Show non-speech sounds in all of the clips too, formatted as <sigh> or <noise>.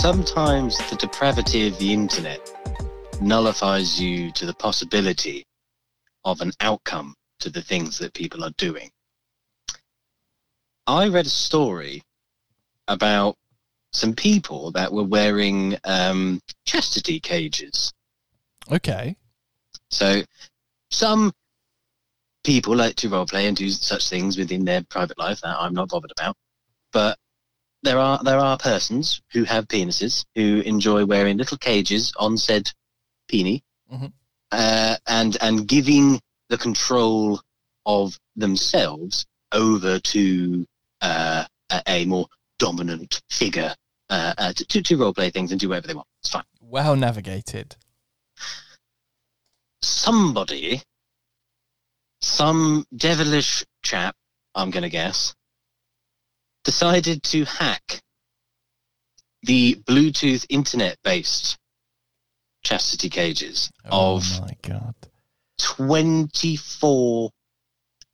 sometimes the depravity of the internet nullifies you to the possibility of an outcome to the things that people are doing. I read a story about some people that were wearing um, chastity cages. Okay. So some people like to roleplay and do such things within their private life that I'm not bothered about. But there are there are persons who have penises who enjoy wearing little cages on said peenie Mhm. uh, and and giving the control of themselves over to uh, a, a more dominant figure uh, uh, to, to, to roleplay things and do whatever they want. It's fine. Well navigated. somebody, some devilish chap, I'm going to guess, decided to hack the Bluetooth internet based chastity cages Oh of my god. 24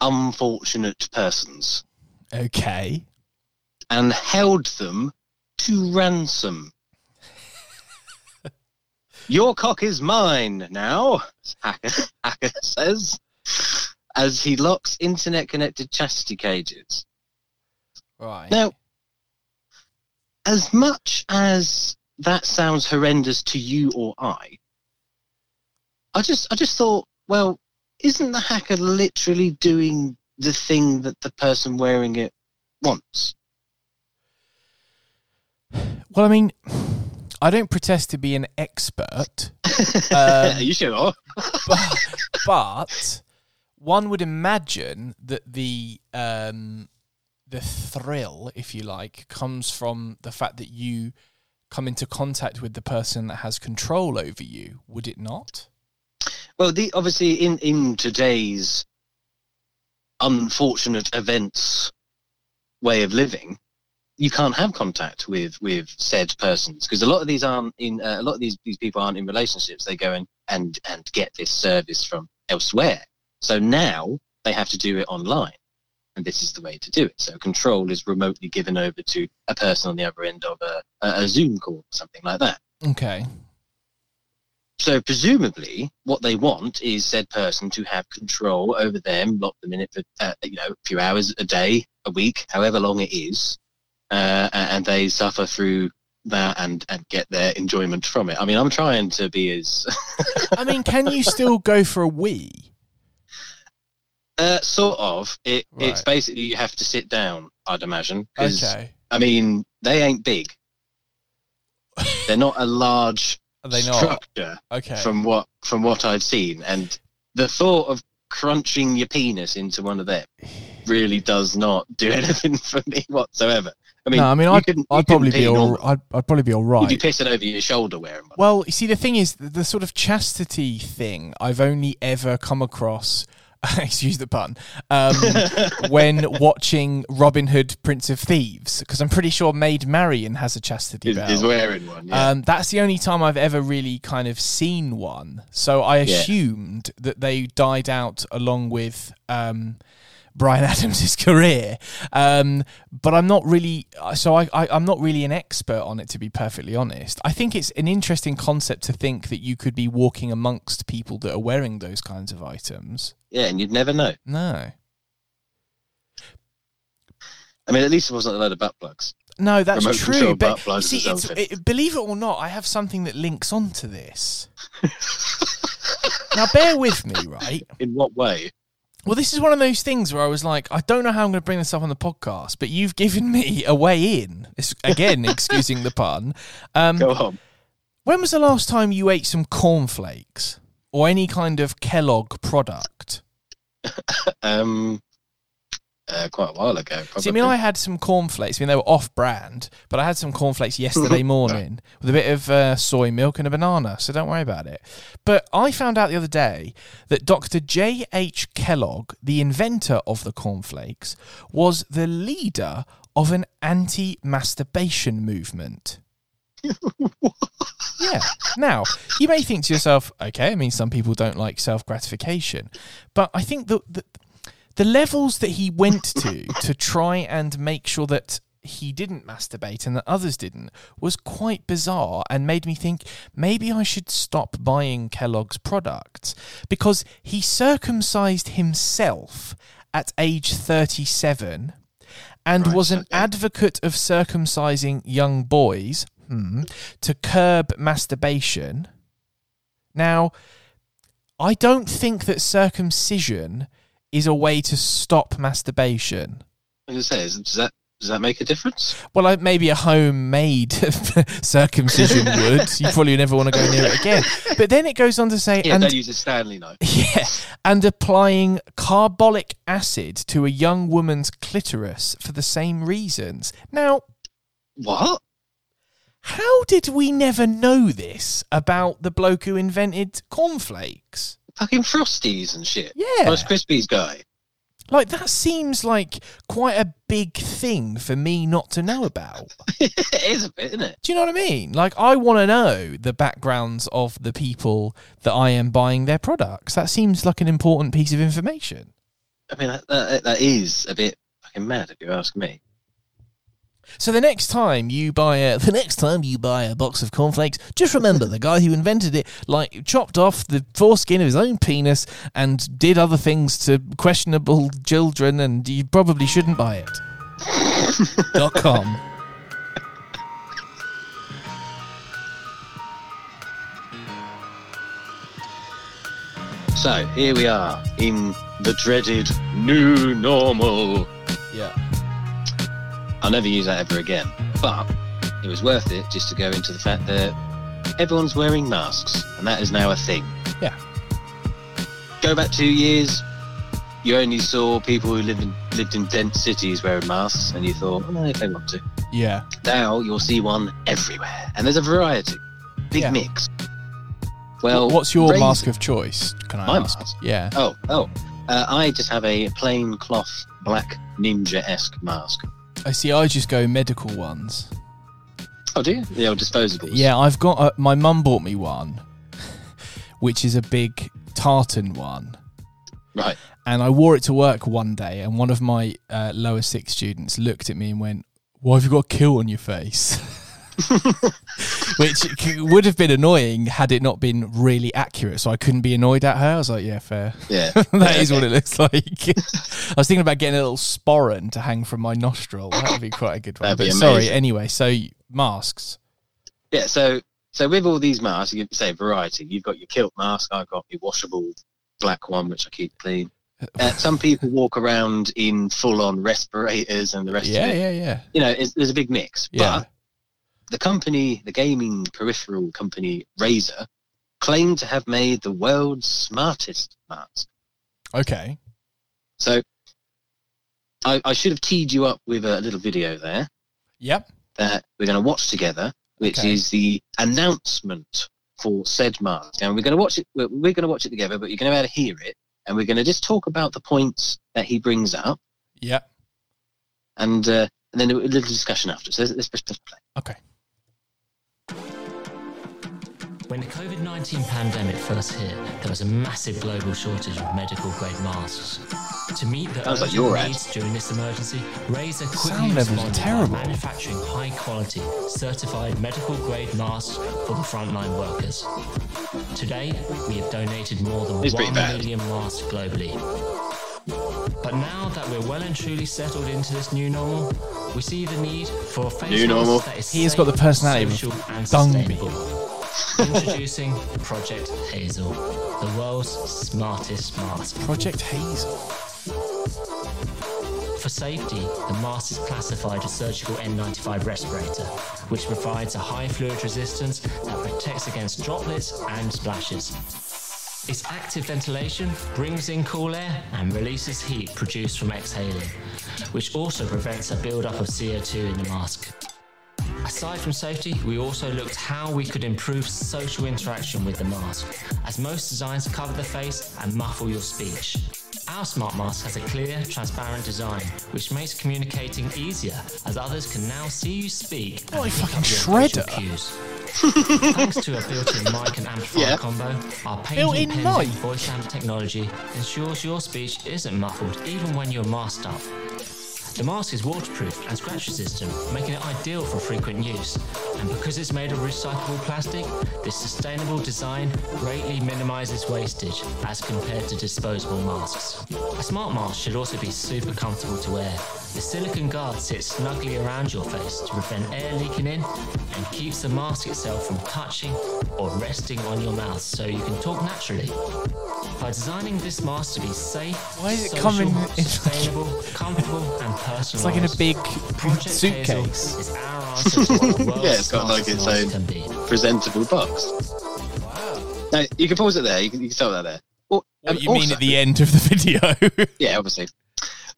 unfortunate persons Okay. and held them to ransom. <laughs> Your cock is mine now, hacker, hacker says, as he locks internet connected chastity cages. Right. Now, as much as that sounds horrendous to you or I, I just I just thought, well, isn't the hacker literally doing the thing that the person wearing it wants? Well, I mean, I don't protest to be an expert, <laughs> um, you sure? but, but one would imagine that the um, the thrill, if you like, comes from the fact that you come into contact with the person that has control over you. Would it not? Well, the obviously in in today's unfortunate events way of living, you can't have contact with with said persons because a lot of these aren't in uh, a lot of these these people aren't in relationships. They go and and and get this service from elsewhere. So now they have to do it online, and this is the way to do it. So control is remotely given over to a person on the other end of a, a, Zoom call, something like that. Okay. So presumably, what they want is said person to have control over them, lock them in it for uh, you know a few hours a day, a week, however long it is, uh, and they suffer through that and and get their enjoyment from it. I mean, I'm trying to be as <laughs> I mean, can you still go for a wee? Uh, sort of. It it's basically you have to sit down. I'd imagine. Okay. I mean, they ain't big. They're not a large Are they not? structure. Okay. from what from what I've seen, and the thought of crunching your penis into one of them really does not do <laughs> anything for me whatsoever. I mean, no, I mean, I'd, couldn't- I'd probably be all. I'd, I'd probably be all You'd be pissing over your shoulder wearing one. Well, you see, the thing is, the, the sort of chastity thing I've only ever come across, <laughs> excuse the pun, um, when <laughs> watching Robin Hood, Prince of Thieves, because I'm pretty sure Maid Marian has a chastity is, belt. is wearing one. Yeah. Um, that's the only time I've ever really kind of seen one. So I Yeah. assumed that they died out along with um, Bryan <laughs> Adams' career. Um, but I'm not really. So I, I, I'm not really an expert on it, to be perfectly honest. I think it's an interesting concept to think that you could be walking amongst people that are wearing those kinds of items. yeah, and you'd never know. No. I mean, at least it wasn't a load of butt plugs. No, that's Remote true. But see, it, believe it or not, I have something that links onto this. <laughs> now, bear with me, right? In what way? Well, this is one of those things where I was like, I don't know how I'm going to bring this up on the podcast, but you've given me a way in. It's, again, <laughs> excusing the pun. Um, Go on. when was the last time you ate some cornflakes or any kind of Kellogg product? <laughs> Um, uh, quite a while ago. Probably. See, I mean, I had some cornflakes. I mean, they were off-brand, but I had some cornflakes yesterday <laughs> morning with a bit of uh, soy milk and a banana. So don't worry about it. But I found out the other day that Dr. J. H. Kellogg, the inventor of the cornflakes, was the leader of an anti-masturbation movement. <laughs> yeah. Now, you may think to yourself, okay, I mean, some people don't like self gratification, but I think that the, the levels that he went to to try and make sure that he didn't masturbate and that others didn't was quite bizarre and made me think maybe I should stop buying Kellogg's products because he circumcised himself at age 37 and Right, was an advocate of circumcising young boys hmm, to curb masturbation. Now, I don't think that circumcision is a way to stop masturbation. I was say, does that does that make a difference? Well, like maybe a homemade <laughs> circumcision <laughs> would. You probably never want to go near it again. But then it goes on to say, Yeah, and don't use a Stanley knife. <laughs> yeah, and applying carbolic acid to a young woman's clitoris for the same reasons. Now, What? how did we never know this about the bloke who invented cornflakes? Fucking Frosties and shit. Yeah. Rice Krispies guy. Like that seems like quite a big thing for me not to know about. <laughs> it is a bit, isn't it? Do you know what I mean? Like I want to know the backgrounds of the people that I am buying their products. That seems like an important piece of information. I mean, that, that, that is a bit fucking mad if you ask me. So the next time you buy a <laughs> the next time you buy a box of cornflakes, just remember the guy who invented it like chopped off the foreskin of his own penis and did other things to questionable children and you probably shouldn't buy it. Dot com. <laughs> So here we are in the dreaded new normal. Yeah. I'll never use that ever again. But it was worth it just to go into the fact that everyone's wearing masks, and that is now a thing. Yeah. Go back two years, you only saw people who lived in, lived in dense cities wearing masks, and you thought, oh, if they want to. Yeah. Now you'll see one everywhere, and there's a variety, big Yeah. mix. Well, What's your mask of choice? Can I My ask? mask? Yeah. Oh, oh, uh, I just have a plain cloth black ninja-esque mask. I see. I just go medical ones. Oh, do you? The old disposables. Yeah, I've got. A, my mum bought me one, <laughs> which is a big tartan one, Right. and I wore it to work one day, and one of my uh, lower six students looked at me and went, "Why have you got a kill on your face?" <laughs> <laughs> which would have been annoying had it not been really accurate. So I couldn't be annoyed at her. I was like, "Yeah, fair." Yeah. <laughs> That is what it looks <laughs> like. I was thinking about getting a little sporran to hang from my nostril. That would be quite a good one. But sorry. Anyway, so masks. Yeah. So, so with all these masks, you say variety. You've got your kilt mask. I've got your washable black one, which I keep clean. Uh, some people walk around in full-on respirators and the rest Yeah, of it. yeah, yeah, You know, it's, there's a big mix. yeah. But the company, the gaming peripheral company Razer, claimed to have made the world's smartest mask. Okay. So I, I should have teed you up with a little video there Yep. that we're going to watch together, which Okay. is the announcement for said mask. And we're going to watch it. We're, we're going to watch it together, but you're going to be able to hear it, and we're going to just talk about the points that he brings up, Yep. and uh, and then a little discussion after. So let's, let's press play. Okay. When the COVID 19 pandemic first hit, there was a massive global shortage of medical grade masks. To meet the Sounds like urgent ad. needs during this emergency, Razer quickly Sound levels by manufacturing high quality, certified medical grade masks for the frontline workers. Today, we have donated more than It's pretty 1 bad. million masks globally. But now that we're well and truly settled into this new normal, we see the need for a face New normal. that is He has got the personality of a dung sustainable. Introducing Project Hazel, the world's smartest mask. Project Hazel. For safety, the mask is classified as surgical N95 respirator, which provides a high fluid resistance that protects against droplets and splashes. Its active ventilation brings in cool air and releases heat produced from exhaling, which also prevents a buildup of CO2 in the mask. Aside from safety, we also looked how we could improve social interaction with the mask, as most designs cover the face and muffle your speech. Our smart mask has a clear, transparent design, which makes communicating easier, as others can now see you speak and Like fucking Shredder. cues. Thanks to a built-in mic and amplifier Yeah. combo, our Built-in patent-pending voice amp technology ensures your speech isn't muffled even when you're masked up. The mask is waterproof and scratch resistant, making it ideal for frequent use. And because it's made of recyclable plastic, this sustainable design greatly minimises wastage as compared to disposable masks. A smart mask should also be super comfortable to wear. The silicone guard sits snugly around your face to prevent air leaking in and keeps the mask itself from touching or resting on your mouth so you can talk naturally. By designing this mask to be safe, Why is it social, coming in- sustainable, comfortable, and personal, It's like in a big Project suitcase. Is our to <laughs> what the world's Yeah, it's got like smartest its own- presentable box. Now, you can pause it there. You can, you can stop that there. Or- What and you um, mean at the end of the <laughs> video? Yeah, obviously.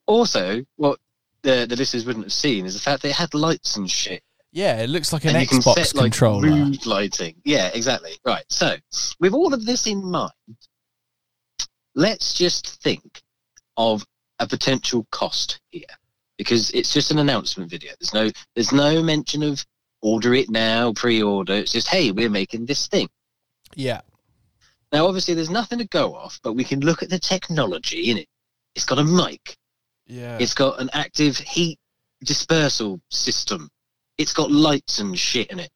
Also, what the the listeners wouldn't have seen is the fact that it had lights and shit. yeah, it looks like an and you can Xbox set like controller. mood lighting. Yeah, exactly. Right. So, with all of this in mind, let's just think of a potential cost here, because it's just an announcement video. There's no there's no mention of order it now, pre-order. It's just hey, we're making this thing. Yeah. Now, obviously, there's nothing to go off, but we can look at the technology in it. It's got a mic. Yeah. It's got an active heat dispersal system. It's got lights and shit in it.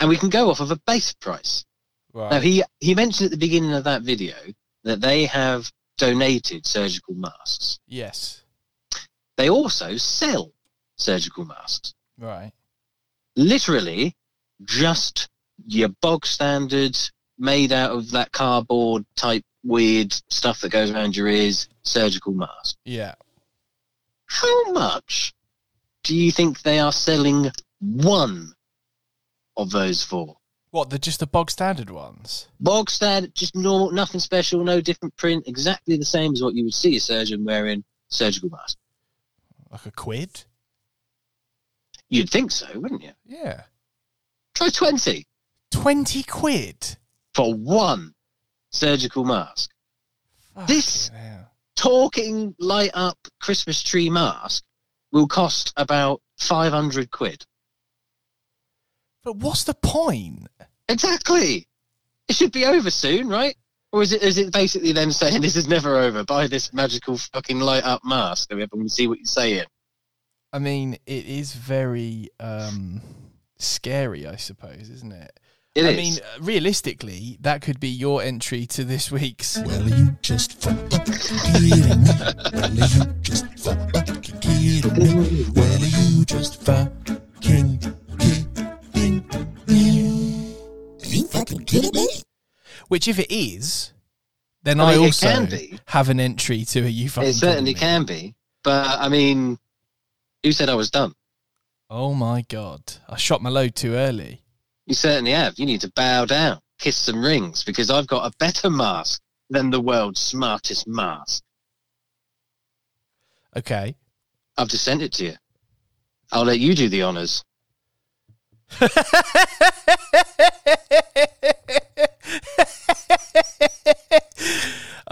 And we can go off of a base price. Now right. he he mentioned at the beginning of that video that they have donated surgical masks. Yes. They also sell surgical masks. Right. Literally just your bog standard made out of that cardboard type weird stuff that goes around your ears surgical mask. Yeah. How much do you think they are selling one of those for? What? The just the bog standard ones? Bog standard, just normal, nothing special, no different print, exactly the same as what you would see a surgeon wearing surgical mask. Like a quid? You'd think so, wouldn't you? Yeah. Try 20 Twenty quid. for one surgical mask. This- hell. Talking light up Christmas tree mask will cost about 500 quid. But what's the point? Exactly. It should be over soon, right? Or is it is it basically them saying this is never over? Buy this magical fucking light up mask and we see what you're saying. I mean, it is very um, scary, I suppose, isn't it? It I is. mean, uh, realistically, that could be your entry to this week's. Well, you just fucking kidding me. Well, you just fucking kidding me. Well, you just fucking kidding me. Are you fucking kidding me? Which, if it is, then I I, mean, it also have an entry to a you fucking. it certainly Me. can be. But I mean, who said I was done? Oh my god! I shot my load too early. You certainly have. You need to bow down, kiss some rings, because I've got a better mask than the world's smartest mask. Okay. I've just sent it to you. I'll let you do the honours. <laughs>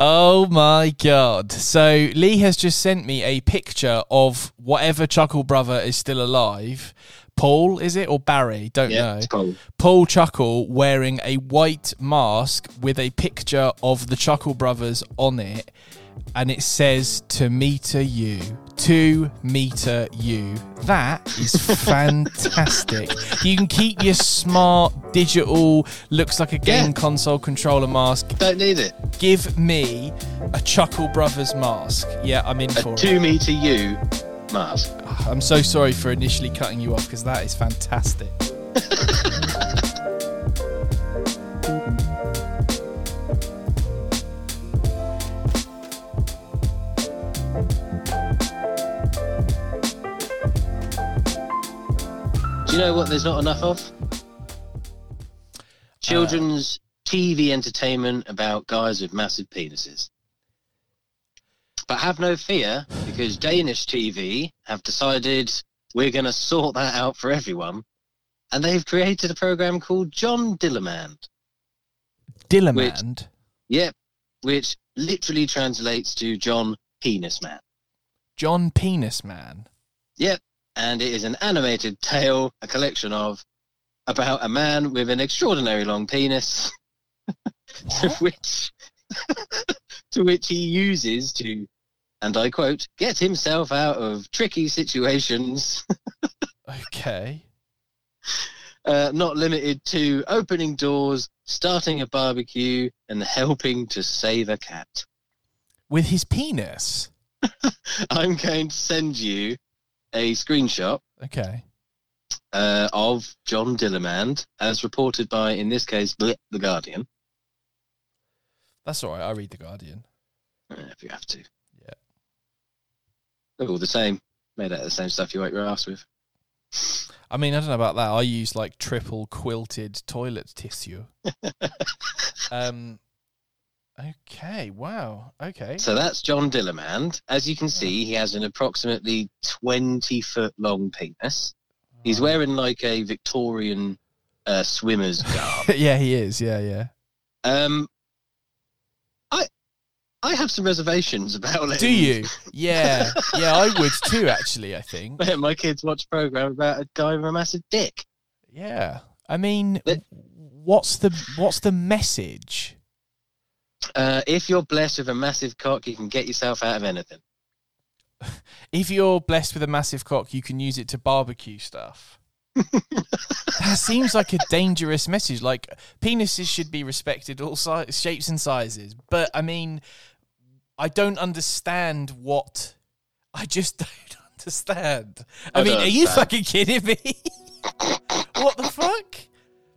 Oh my god. So Lee has just sent me a picture of whatever Chuckle brother is still alive. Paul, is it? Or Barry? Don't Yeah, know. it's cool. Paul Chuckle wearing a white mask with a picture of the Chuckle brothers on it. And it says to meter you. To meter you. That is <laughs> fantastic. you can keep your smart digital, looks like a game Yeah. console controller mask Don't need it. give me a Chuckle Brothers mask. Yeah, I'm in A for two meter U it. I'm so sorry for initially cutting you off because that is fantastic. <laughs> Do you know what there's not enough of? Uh, Children's TV entertainment about guys with massive penises. But have no fear, because Danish TV have decided we're going to sort that out for everyone. And they've created a program called John Dillamand. Dillermand. Yep, which literally translates to John Penis Man. John Penis Man. Yep, and it is an animated tale, a collection of about a man with an extraordinary long penis, <laughs> which <laughs> to which he uses to and I quote, get himself out of tricky situations, <laughs> Okay. uh, not limited to opening doors, starting a barbecue, and helping to save a cat. With his penis. <laughs> I'm going to send you a screenshot Okay. uh, of John Dillermand, as reported by, in this case, The Guardian. That's all right. I'll read The Guardian. If you have to. Yeah. They're all the same. Made out of the same stuff you wipe your ass with. I mean, I don't know about that. I use like triple quilted toilet tissue. <laughs> um. Okay. Wow. Okay. So that's John Dillermand. As you can see, he has an approximately 20 foot long penis. He's wearing like a Victorian uh, swimmer's <laughs> garb. yeah, he is. Yeah, yeah. um, I I have some reservations about letting Do you? <laughs> Yeah. Yeah, I would too. Actually, I think. my kids watch a program about a guy with a massive dick. Yeah. I mean, But- what's the what's the message? Uh, if you're blessed with a massive cock, you can get yourself out of anything. <laughs> If you're blessed with a massive cock, you can use it to barbecue stuff. That seems like a dangerous message. Like penises should be respected, all si- shapes and sizes. But I mean, I don't understand what. I just <laughs> don't understand. I, I mean, are you fucking kidding me? <laughs> what the fuck?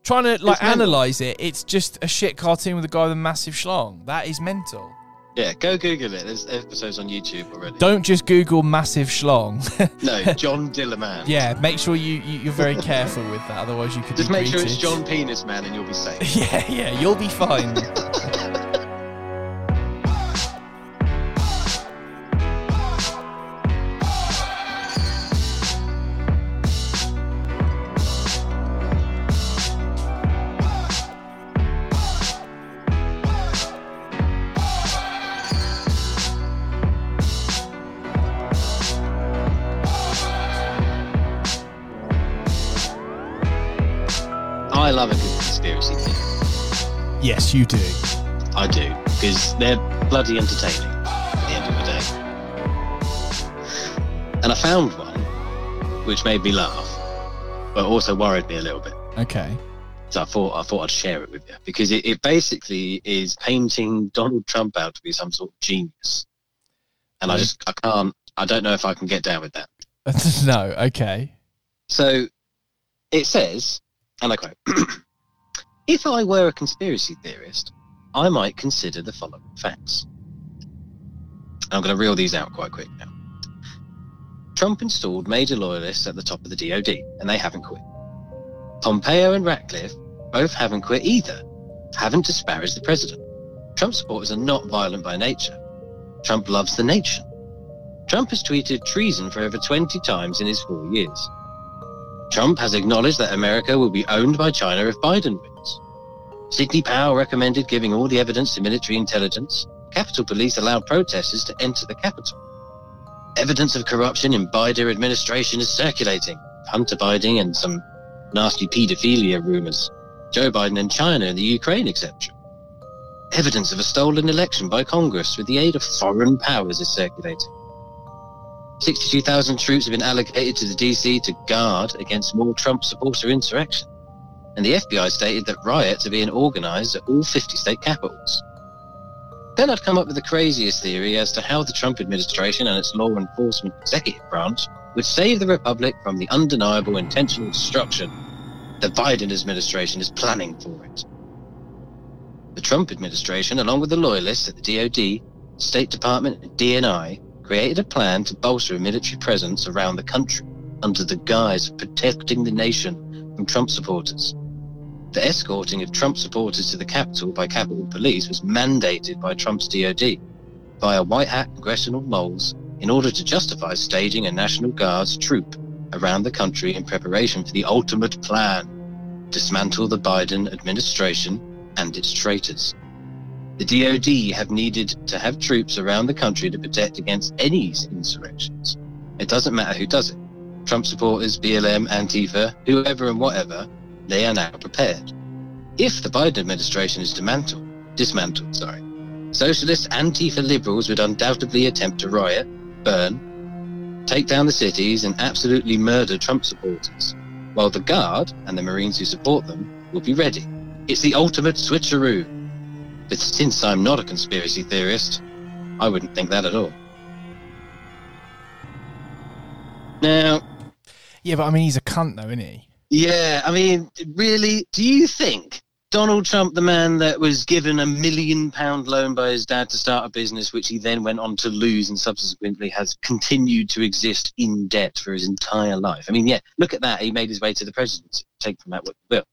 Trying to like It's analyze it, it's just a shit cartoon with a guy with a massive schlong. That is mental. Yeah, go Google it. There's episodes on YouTube already. Don't just Google massive schlong. <laughs> No, John Dillerman. Yeah, make sure you, you you're very careful with that. Otherwise, you could Just make sure it's. John Penis Man and you'll be safe. <laughs> Yeah, yeah, you'll be fine. <laughs> yes, you do. I do, because they're bloody entertaining at the end of the day. And I found one which made me laugh, but also worried me a little bit. Okay. So I thought I thought I'd share it with you because it, it basically is painting Donald Trump out to be some sort of genius. And I just I can't I don't know if I can get down with that. <laughs> no, okay. So it says, and I quote, <clears throat> if I were a conspiracy theorist, I might consider the following facts. I'm going to reel these out quite quick now. Trump installed major loyalists at the top of the DoD, and they haven't quit. Pompeo and Ratcliffe both haven't quit either, haven't disparaged the president. Trump supporters are not violent by nature. Trump loves the nation. Trump has tweeted treason for over 20 times in his four years. Trump has acknowledged that America will be owned by China if Biden wins. Sidney Powell recommended giving all the evidence to military intelligence. Capitol Police allowed protesters to enter the Capitol. Evidence of corruption in Biden administration is circulating. Hunter Biden and some nasty paedophilia rumors. Joe Biden and China and the Ukraine, etc. Evidence of a stolen election by Congress with the aid of foreign powers is circulating. 62,000 troops have been allocated to the DC to guard against more Trump supporter insurrection. And the FBI stated that riots are being organized at all 50 state capitals. Then I'd come up with the craziest theory as to how the Trump administration and its law enforcement executive branch would save the republic from the undeniable intentional destruction the Biden administration is planning for it. The Trump administration, along with the loyalists at the DoD, State Department, and DNI, created a plan to bolster a military presence around the country under the guise of protecting the nation from Trump supporters. The escorting of Trump supporters to the Capitol by Capitol Police was mandated by Trump's DoD via white hat congressional moles in order to justify staging a National Guard's troop around the country in preparation for the ultimate plan dismantle the Biden administration and its traitors. The DoD have needed to have troops around the country to protect against any insurrections. It doesn't matter who does it. Trump supporters, BLM, Antifa, whoever and whatever, they are now prepared. If the Biden administration is dismantled, dismantled, sorry, Socialist Antifa liberals would undoubtedly attempt to riot, burn, take down the cities, and absolutely murder Trump supporters, while the Guard and the Marines who support them will be ready. It's the ultimate switcheroo. But since I'm not a conspiracy theorist, I wouldn't think that at all. Now, Yeah, but I mean, he's a cunt, though, isn't he? Yeah, I mean, really, do you think Donald Trump, the man that was given a million pound loan by his dad to start a business, which he then went on to lose and subsequently has continued to exist in debt for his entire life? I mean, yeah, look at that. He made his way to the presidency. Take from that what you will.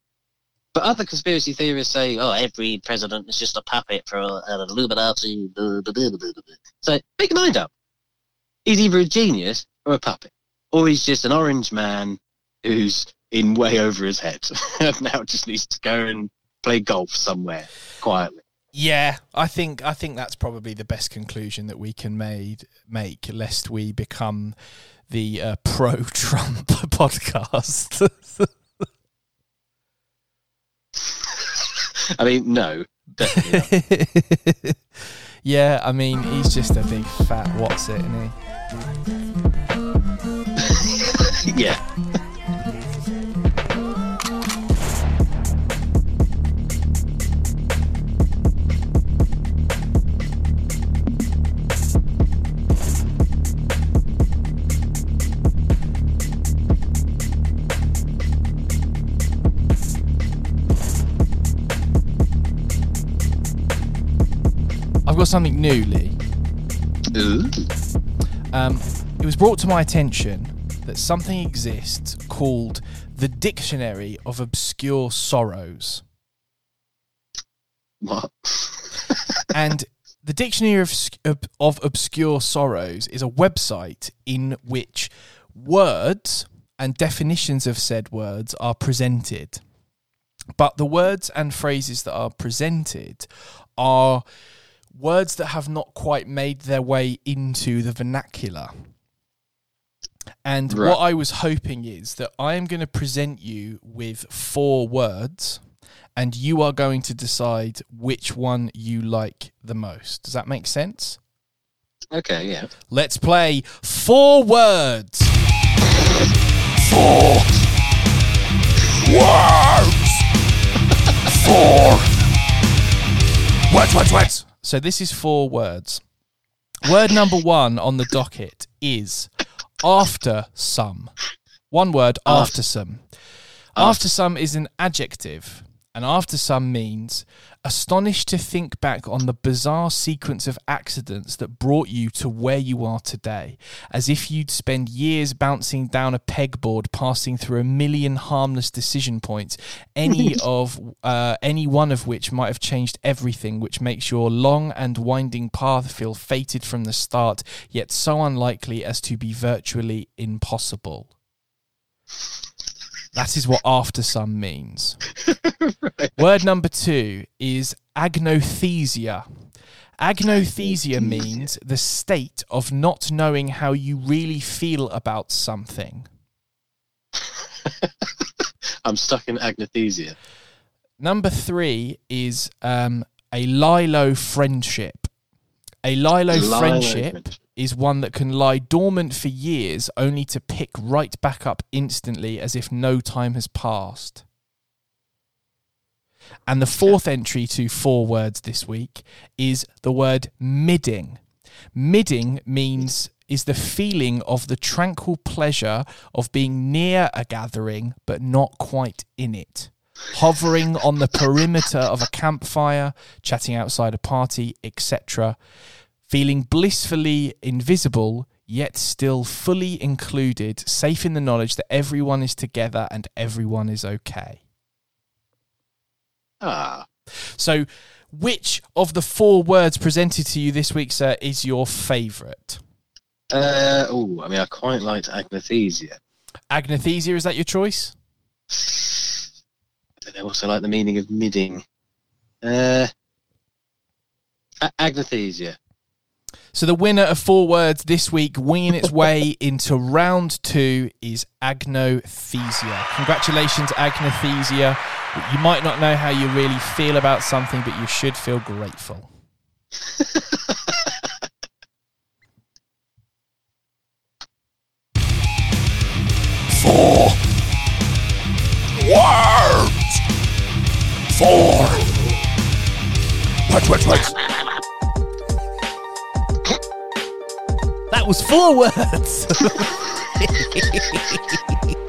But other conspiracy theorists say, oh, every president is just a puppet for an Illuminati. So make your mind up. He's either a genius or a puppet, or he's just an orange man who's in way over his head <laughs> now just needs to go and play golf somewhere quietly. Yeah, I think I think that's probably the best conclusion that we can made make, lest we become the uh, <laughs> pro-Trump <laughs> podcast. I mean, no, yeah, I mean, he's just a big fat what's it, isn't he? yeah. Something new, Lee. Ooh. Um, it was brought to my attention that something exists called the Dictionary of Obscure Sorrows. What? <laughs> and the Dictionary of, of, of Obscure Sorrows is a website in which words and definitions of said words are presented. But the words and phrases that are presented are words that have not quite made their way into the vernacular. And Right. what I was hoping is that I am going to present you with four words, and you are going to decide which one you like the most. Does that make sense? Okay, yeah. Let's play four words. Four words. Four words, words, words. So this is four words. Word number <laughs> one on the docket is after some. One word, after After. some. After some is an adjective, and after some means astonished to think back on the bizarre sequence of accidents that brought you to where you are today, as if you'd spend years bouncing down a pegboard, passing through a million harmless decision points, any <laughs> of uh, any one of which might have changed everything, which makes your long and winding path feel fated from the start, yet so unlikely as to be virtually impossible. That is what after some means. <laughs> Word number two is agnosthesia. Agnosthesia means the state of not knowing how you really feel about something. <laughs> I'm stuck in agnosthesia. Number three is um, a Lilo friendship. A Lilo, Lilo friendship friendship. Is one that can lie dormant for years only to pick right back up instantly as if no time has passed. And the fourth entry to four words this week is the word midding. Midding means is the feeling of the tranquil pleasure of being near a gathering but not quite in it. Hovering on the perimeter of a campfire, chatting outside a party, etc. Feeling blissfully invisible, yet still fully included, safe in the knowledge that everyone is together and everyone is okay. Ah, So, which of the four words presented to you this week, sir, is your favourite? uh, oh, I mean, I quite liked agnosthesia. Agnosthesia, is that your choice? I also like the meaning of midding. Uh, a- agnosthesia. So the winner of four words this week, winging its way <laughs> into round two, is agnosthesia. Congratulations, agnosthesia. You might not know how you really feel about something, but you should feel grateful. four words. Four. Wait, wait, wait. That was four words. <laughs>